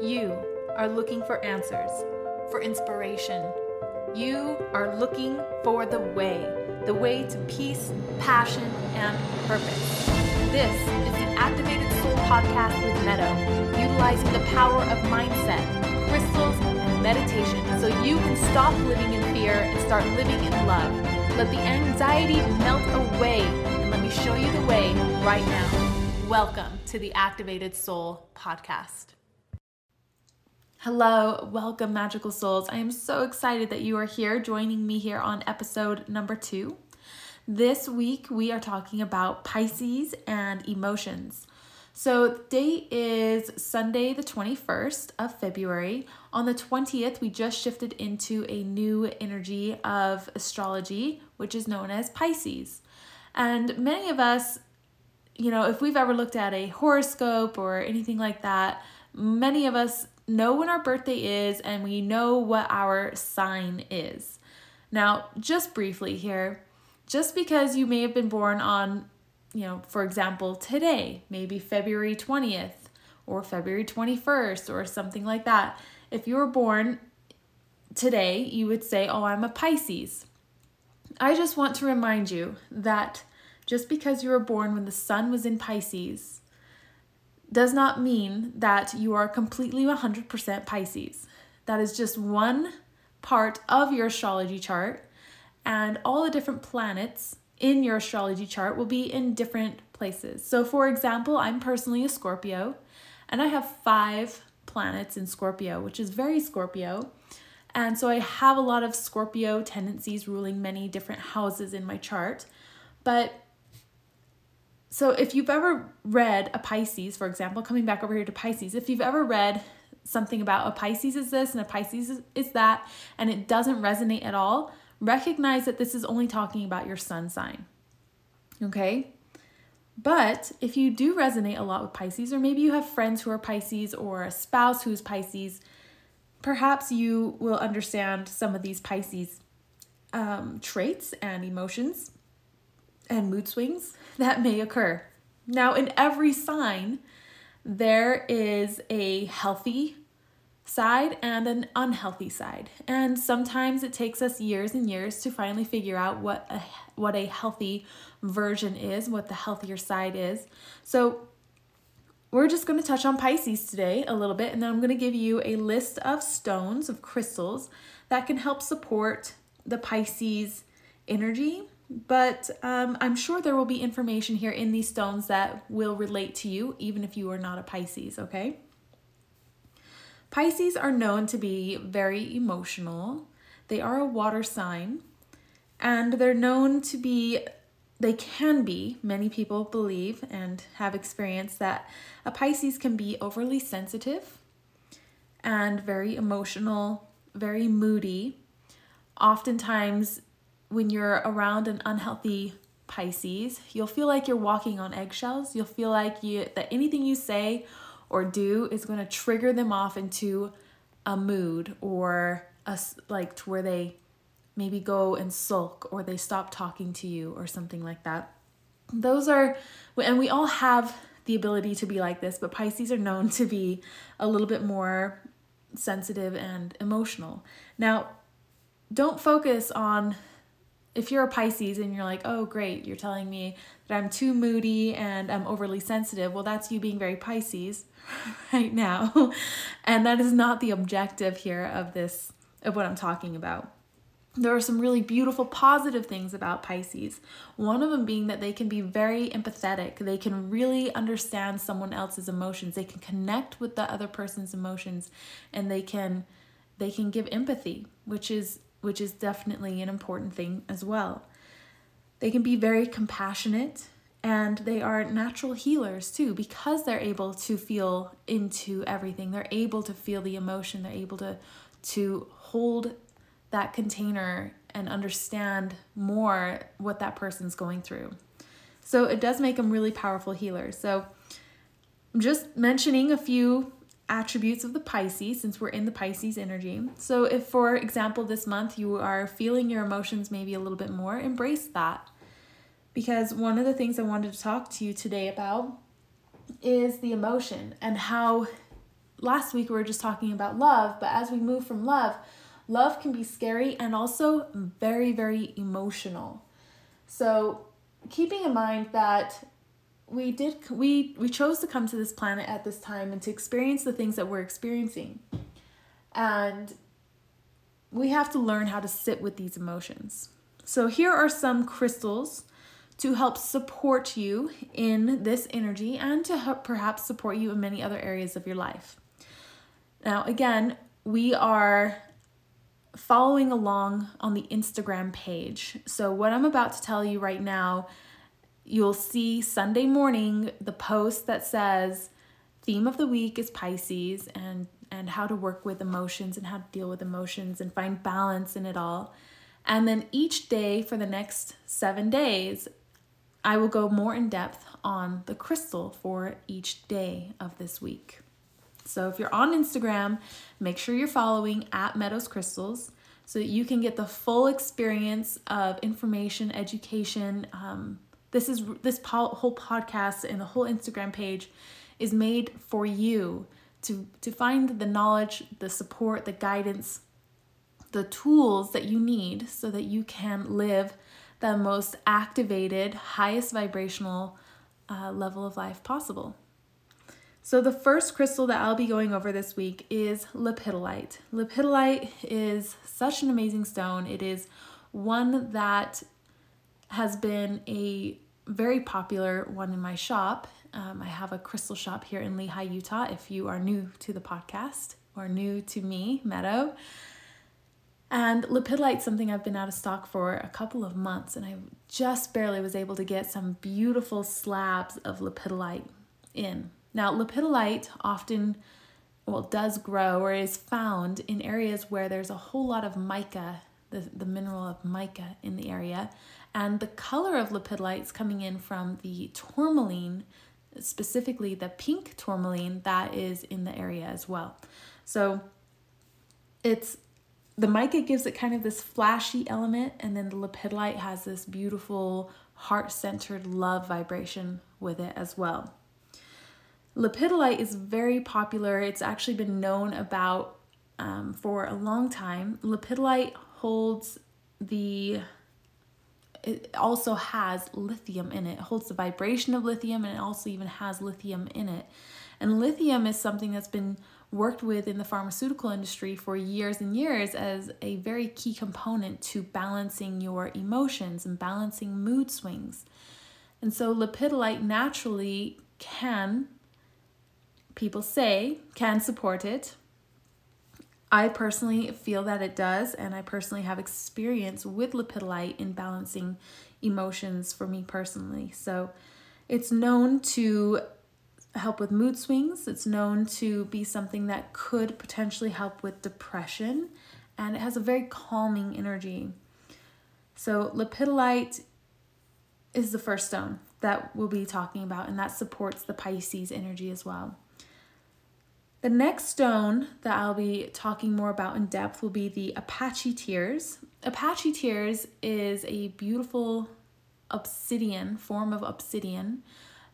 You are looking for answers, for inspiration. You are looking for the way, the way to peace, passion, and purpose. This is the Activated Soul Podcast with Meadow, utilizing the power of mindset, crystals, and meditation so you can stop living in fear and start living in love. Let the anxiety melt away and let me show you the way right now. Welcome to the Activated Soul Podcast. Hello, welcome, magical souls. I am so excited that you are here joining me here on episode number two. This week, we are talking about Pisces and emotions. So, the date is Sunday, the 21st of February. On the 20th, we just shifted into a new energy of astrology, which is known as Pisces. And many of us, you know, if we've ever looked at a horoscope or anything like that, many of us know when our birthday is and we know what our sign is. Now, just briefly here, just because you may have been born on, you know, for example, today, maybe February 20th or February 21st or something like that, if you were born today, you would say, Oh, I'm a Pisces. I just want to remind you that just because you were born when the sun was in Pisces does not mean that you are completely 100% Pisces. That is just one part of your astrology chart, and all the different planets in your astrology chart will be in different places. So, for example, I'm personally a Scorpio, and I have five planets in Scorpio, which is very Scorpio. And so I have a lot of Scorpio tendencies ruling many different houses in my chart. But so if you've ever read a Pisces, for example, coming back over here to Pisces, if you've ever read something about a Pisces is this and a Pisces is, that, and it doesn't resonate at all, recognize that this is only talking about your sun sign. Okay? But if you do resonate a lot with Pisces, or maybe you have friends who are Pisces or a spouse who's Pisces, perhaps you will understand some of these Pisces um, traits and emotions and mood swings that may occur. Now, in every sign, there is a healthy side and an unhealthy side. And sometimes it takes us years and years to finally figure out what a what a healthy version is, what the healthier side is. So we're just going to touch on Pisces today a little bit and then I'm going to give you a list of stones of crystals that can help support the Pisces energy but um, I'm sure there will be information here in these stones that will relate to you, even if you are not a Pisces, okay? Pisces are known to be very emotional. They are a water sign, and they're known to be, they can be, many people believe and have experienced that a Pisces can be overly sensitive and very emotional, very moody. Oftentimes, when you're around an unhealthy Pisces, you'll feel like you're walking on eggshells. You'll feel like you that anything you say or do is going to trigger them off into a mood or a like to where they maybe go and sulk or they stop talking to you or something like that. Those are and we all have the ability to be like this, but Pisces are known to be a little bit more sensitive and emotional. Now, don't focus on if you're a Pisces and you're like, oh, great, you're telling me that I'm too moody and I'm overly sensitive, well, that's you being very Pisces right now. and that is not the objective here of this, of what I'm talking about. There are some really beautiful positive things about Pisces. One of them being that they can be very empathetic. They can really understand someone else's emotions. They can connect with the other person's emotions and they can they can give empathy, which is which is definitely an important thing as well. They can be very compassionate and they are natural healers too because they're able to feel into everything. They're able to feel the emotion, they're able to to hold that container and understand more what that person's going through. So it does make them really powerful healers. So I'm just mentioning a few attributes of the Pisces since we're in the Pisces energy. So, if for example, this month you are feeling your emotions maybe a little bit more, embrace that. Because one of the things I wanted to talk to you today about is the emotion and how last week we were just talking about love, but as we move from love, love can be scary and also very, very emotional. So, keeping in mind that we did we we chose to come to this planet at this time and to experience the things that we're experiencing. And we have to learn how to sit with these emotions. So, here are some crystals to help support you in this energy and to help perhaps support you in many other areas of your life. Now, again, we are following along on the Instagram page. So, what I'm about to tell you right now, you'll see Sunday morning the post that says, Theme of the week is Pisces and and how to work with emotions and how to deal with emotions and find balance in it all. And then each day for the next seven days, I will go more in depth on the crystal for each day of this week. So if you're on Instagram, make sure you're following at Meadows Crystals so that you can get the full experience of information, education. Um, this is this po- whole podcast and the whole Instagram page is made for you to to find the knowledge, the support, the guidance, the tools that you need so that you can live the most activated, highest vibrational uh, level of life possible. So, the first crystal that I'll be going over this week is lepidolite. Lepidolite is such an amazing stone. It is one that has been a very popular one in my shop. Um, I have a crystal shop here in Lehi, Utah. If you are new to the podcast or new to me, Meadow, and lepidolite's something I've been out of stock for a couple of months, and I just barely was able to get some beautiful slabs of lepidolite in. Now, lepidolite often, well, does grow or is found in areas where there's a whole lot of mica, the, the mineral of mica in the area, and the color of lepidolite is coming in from the tourmaline, specifically the pink tourmaline that is in the area as well. So it's the mica gives it kind of this flashy element, and then the lepidolite has this beautiful heart centered love vibration with it as well. Lepidolite is very popular. It's actually been known about um, for a long time. Lepidolite holds the it also has lithium in it. It holds the vibration of lithium and it also even has lithium in it. And lithium is something that's been worked with in the pharmaceutical industry for years and years as a very key component to balancing your emotions and balancing mood swings. And so lepidolite naturally can, people say, can support it. I personally feel that it does, and I personally have experience with lepidolite in balancing emotions for me personally. So it's known to help with mood swings. It's known to be something that could potentially help with depression, and it has a very calming energy. So, lepidolite is the first stone that we'll be talking about, and that supports the Pisces energy as well. The next stone that I'll be talking more about in depth will be the Apache Tears. Apache Tears is a beautiful obsidian, form of obsidian,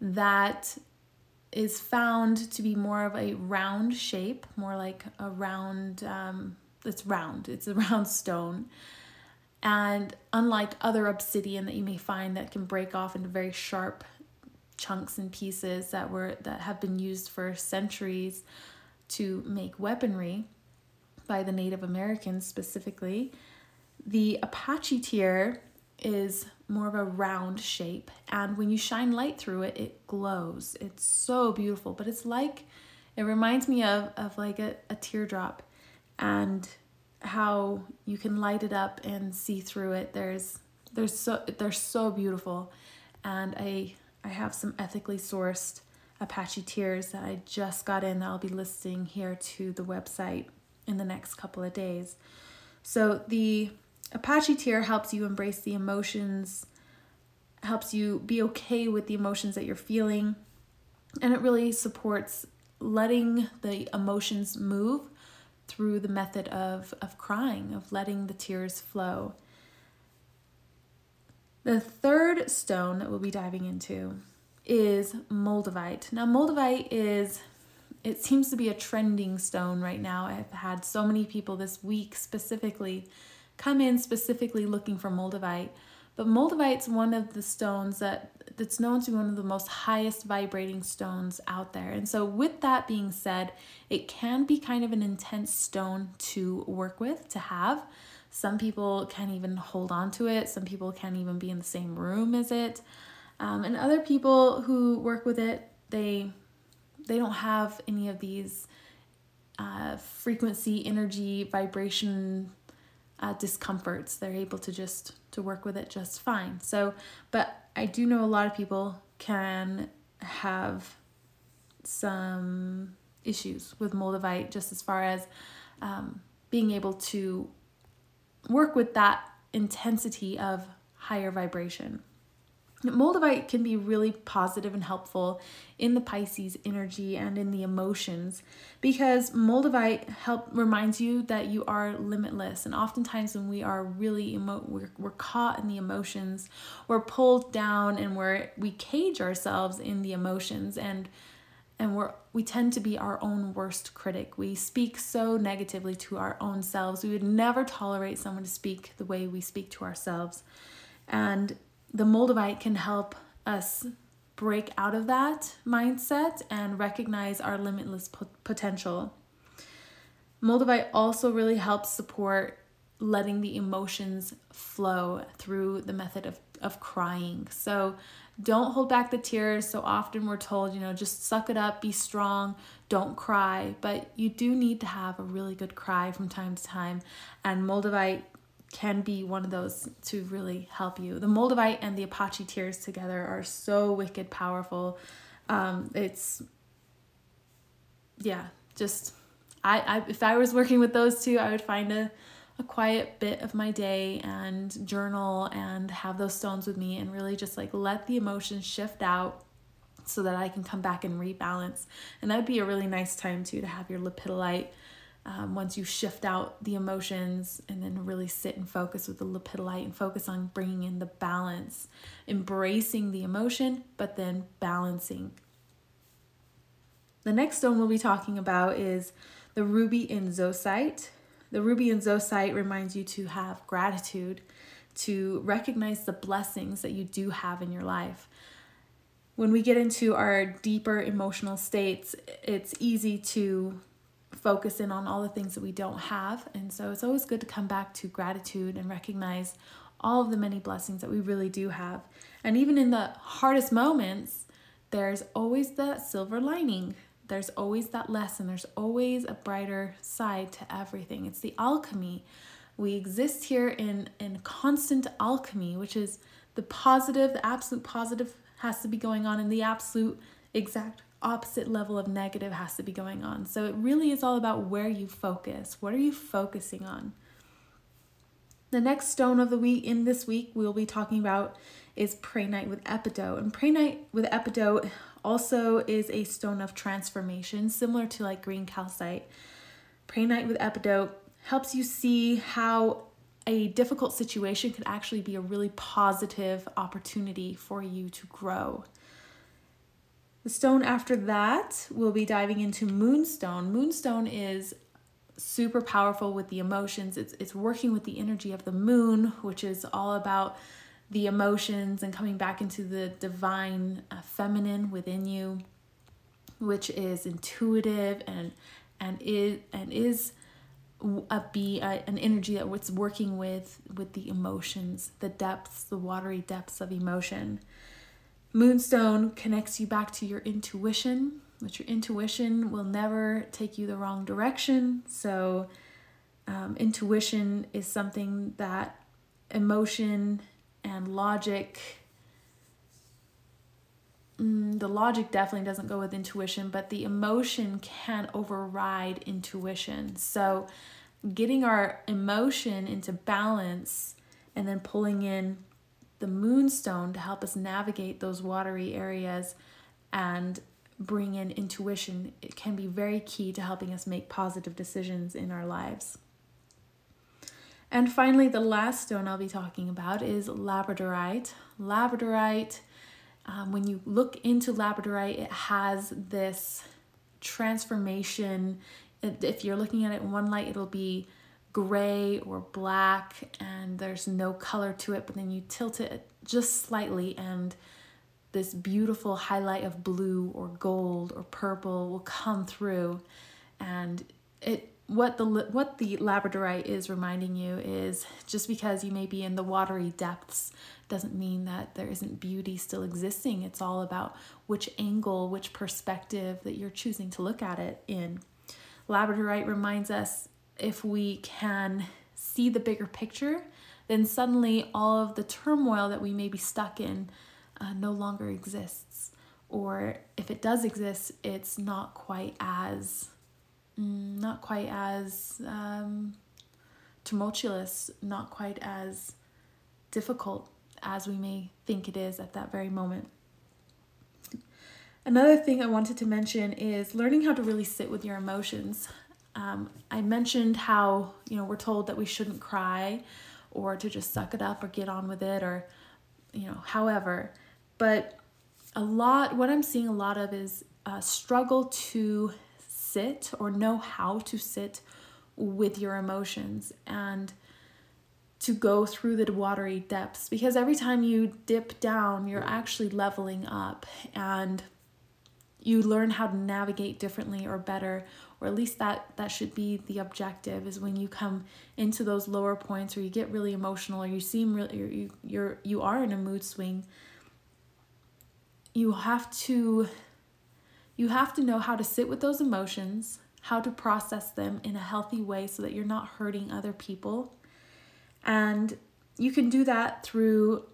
that is found to be more of a round shape, more like a round, um, it's round, it's a round stone. And unlike other obsidian that you may find that can break off into very sharp chunks and pieces that were that have been used for centuries to make weaponry by the Native Americans specifically, the Apache tear is more of a round shape and when you shine light through it it glows. It's so beautiful but it's like it reminds me of of like a, a teardrop and how you can light it up and see through it. There's there's so they're so beautiful and i i have some ethically sourced apache tears that i just got in that i'll be listing here to the website in the next couple of days so the Apache Tear helps you embrace the emotions, helps you be okay with the emotions that you're feeling, and it really supports letting the emotions move through the method of, of crying, of letting the tears flow. The third stone that we'll be diving into is moldavite. Now, moldavite is it seems to be a trending stone right now. I've had so many people this week specifically come in specifically looking for moldavite. But moldavite's one of the stones that that's known to be one of the most highest vibrating stones out there. And so with that being said, it can be kind of an intense stone to work with, to have. Some people can't even hold on to it. Some people can't even be in the same room as it. Um, and other people who work with it, they they don't have any of these uh, frequency, energy, vibration uh, discomforts. They're able to just to work with it just fine. So, but I do know a lot of people can have some issues with moldavite just as far as um, being able to work with that intensity of higher vibration. Moldavite can be really positive and helpful in the Pisces energy and in the emotions because Moldavite help reminds you that you are limitless and oftentimes when we are really emo- we're, we're caught in the emotions we're pulled down and we're we cage ourselves in the emotions and and we're we tend to be our own worst critic. We speak so negatively to our own selves. We would never tolerate someone to speak the way we speak to ourselves. And the Moldavite can help us break out of that mindset and recognize our limitless potential. Moldavite also really helps support letting the emotions flow through the method of, of crying. So don't hold back the tears. So often we're told, you know, just suck it up, be strong, don't cry. But you do need to have a really good cry from time to time. And Moldavite can be one of those to really help you. The Moldavite and the Apache tears together are so wicked powerful. Um, it's yeah, just I, I if I was working with those two, I would find a a quiet bit of my day and journal and have those stones with me and really just like let the emotions shift out so that I can come back and rebalance. And that'd be a really nice time too to have your lepidolite um, once you shift out the emotions and then really sit and focus with the lepidolite and focus on bringing in the balance, embracing the emotion, but then balancing. The next stone we'll be talking about is the ruby in zoisite. The ruby in zoisite reminds you to have gratitude, to recognize the blessings that you do have in your life. When we get into our deeper emotional states, it's easy to focus in on all the things that we don't have. And so it's always good to come back to gratitude and recognize all of the many blessings that we really do have. And even in the hardest moments, there's always that silver lining. There's always that lesson. There's always a brighter side to everything. It's the alchemy. We exist here in, in constant alchemy, which is the positive, the absolute positive has to be going on, and the absolute exact opposite level of negative has to be going on. So it really is all about where you focus. What are you focusing on? The next stone of the week in this week we'll be talking about is Prehnite with Epidote. And Prehnite with Epidote also is a stone of transformation, similar to like green calcite. Prehnite with Epidote helps you see how a difficult situation could actually be a really positive opportunity for you to grow. The stone after that, we'll be diving into Moonstone. Moonstone is super powerful with the emotions. It's it's working with the energy of the moon, which is all about the emotions and coming back into the divine uh, feminine within you, which is intuitive and and is and is a be a, an energy that it's working with with the emotions, the depths, the watery depths of emotion. Moonstone connects you back to your intuition, which your intuition will never take you the wrong direction. So, um, intuition is something that emotion and logic mm, the logic definitely doesn't go with intuition, but the emotion can override intuition. So, getting our emotion into balance and then pulling in the moonstone to help us navigate those watery areas and bring in intuition it can be very key to helping us make positive decisions in our lives. And finally, the last stone I'll be talking about is labradorite. Labradorite, um, when you look into labradorite, it has this transformation. If you're looking at it in one light, it'll be gray or black and there's no color to it, but then you tilt it just slightly and this beautiful highlight of blue or gold or purple will come through and it what the what the labradorite is reminding you is just because you may be in the watery depths doesn't mean that there isn't beauty still existing. It's all about which angle which perspective that you're choosing to look at it in. Labradorite reminds us if we can see the bigger picture then suddenly all of the turmoil that we may be stuck in uh, no longer exists. Or if it does exist it's not quite as mm, not quite as um, tumultuous, not quite as difficult as we may think it is at that very moment. Another thing I wanted to mention is learning how to really sit with your emotions. Um, I mentioned how, you know, we're told that we shouldn't cry or to just suck it up or get on with it or, you know, however. But a lot, what I'm seeing a lot of is a struggle to sit or know how to sit with your emotions and to go through the watery depths. Because every time you dip down, you're actually leveling up and you learn how to navigate differently or better or at least that that should be the objective is when you come into those lower points or you get really emotional or you seem really you you're you are in a mood swing you have to you have to know how to sit with those emotions, how to process them in a healthy way so that you're not hurting other people. And you can do that through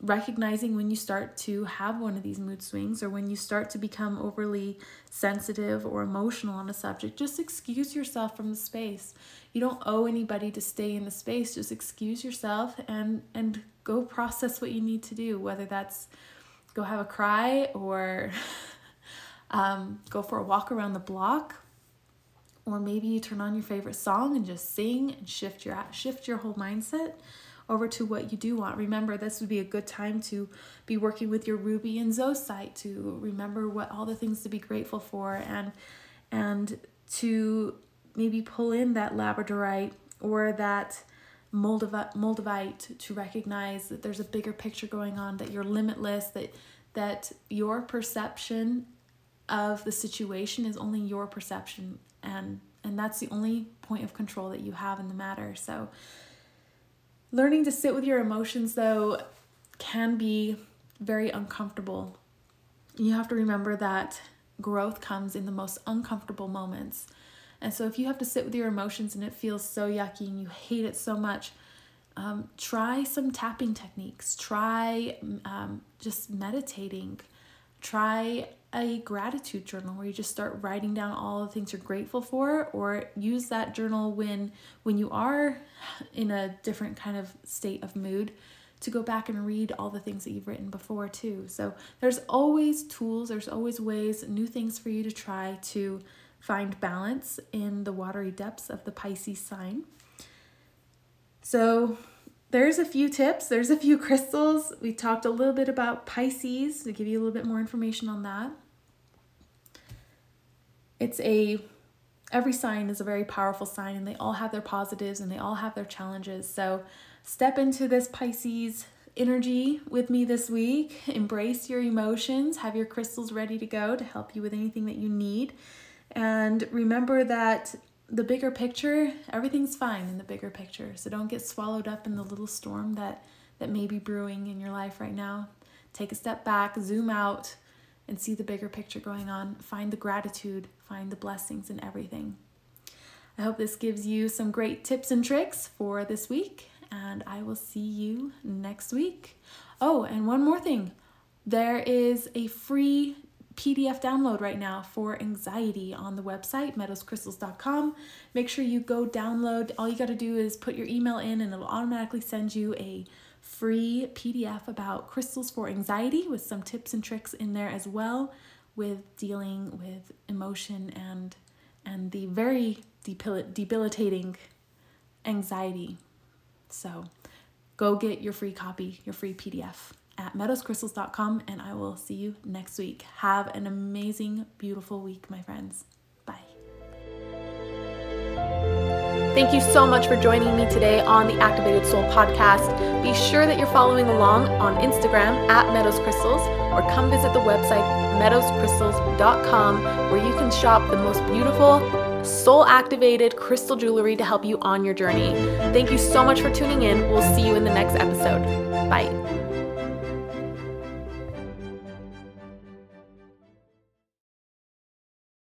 recognizing when you start to have one of these mood swings or when you start to become overly sensitive or emotional on a subject just excuse yourself from the space you don't owe anybody to stay in the space just excuse yourself and and go process what you need to do whether that's go have a cry or um, go for a walk around the block, or maybe you turn on your favorite song and just sing and shift your shift your whole mindset over to what you do want. Remember, this would be a good time to be working with your ruby and zoisite to remember what all the things to be grateful for and and to maybe pull in that labradorite or that moldavite, moldavite to recognize that there's a bigger picture going on that you're limitless that that your perception of the situation is only your perception and and that's the only point of control that you have in the matter. So learning to sit with your emotions though can be very uncomfortable. You have to remember that growth comes in the most uncomfortable moments. And so if you have to sit with your emotions and it feels so yucky and you hate it so much um, try some tapping techniques. Try um, just meditating try a gratitude journal where you just start writing down all the things you're grateful for or use that journal when when you are in a different kind of state of mood to go back and read all the things that you've written before too. So there's always tools, there's always ways, new things for you to try to find balance in the watery depths of the Pisces sign. So there's a few tips, there's a few crystals. We talked a little bit about Pisces to give you a little bit more information on that. It's a every sign is a very powerful sign and they all have their positives and they all have their challenges. So step into this Pisces energy with me this week. Embrace your emotions, have your crystals ready to go to help you with anything that you need. And remember that the bigger picture, everything's fine in the bigger picture. So don't get swallowed up in the little storm that that may be brewing in your life right now. Take a step back, zoom out and see the bigger picture going on. Find the gratitude, find the blessings in everything. I hope this gives you some great tips and tricks for this week, and I will see you next week. Oh, and one more thing there is a free PDF download right now for anxiety on the website, meadowscrystals.com. Make sure you go download. All you got to do is put your email in, and it'll automatically send you a free PDF about crystals for anxiety with some tips and tricks in there as well with dealing with emotion and and the very debil- debilitating anxiety. So, go get your free copy, your free PDF. At meadowscrystals.com, and I will see you next week. Have an amazing, beautiful week, my friends. Bye. Thank you so much for joining me today on the Activated Soul podcast. Be sure that you're following along on Instagram at Meadows Crystals or come visit the website meadowscrystals.com where you can shop the most beautiful soul activated crystal jewelry to help you on your journey. Thank you so much for tuning in. We'll see you in the next episode. Bye.